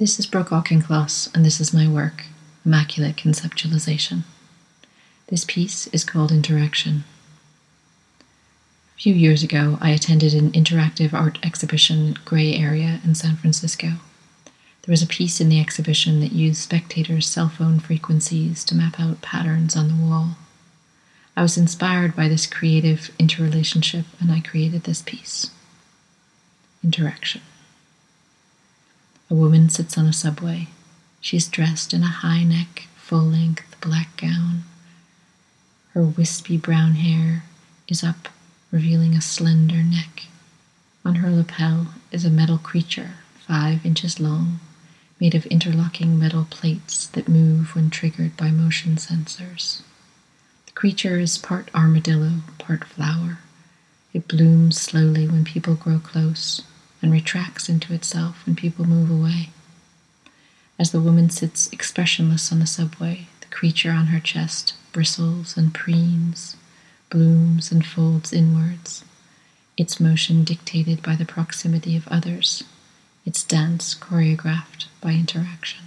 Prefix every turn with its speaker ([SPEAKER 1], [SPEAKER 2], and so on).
[SPEAKER 1] This is Brooke Auchincloss, and this is my work, Immaculate Conceptualization. This piece is called Interaction. A few years ago, I attended an interactive art exhibition Gray Area in San Francisco. There was a piece in the exhibition that used spectators' cell phone frequencies to map out patterns on the wall. I was inspired by this creative interrelationship and I created this piece. Interaction. A woman sits on a subway. She is dressed in a high neck, full length black gown. Her wispy brown hair is up, revealing a slender neck. On her lapel is a metal creature, five inches long, made of interlocking metal plates that move when triggered by motion sensors. The creature is part armadillo, part flower. It blooms slowly when people grow close and retracts into itself when people move away. As the woman sits expressionless on the subway, the creature on her chest bristles and preens, blooms and folds inwards, its motion dictated by the proximity of others, its dance choreographed by interaction.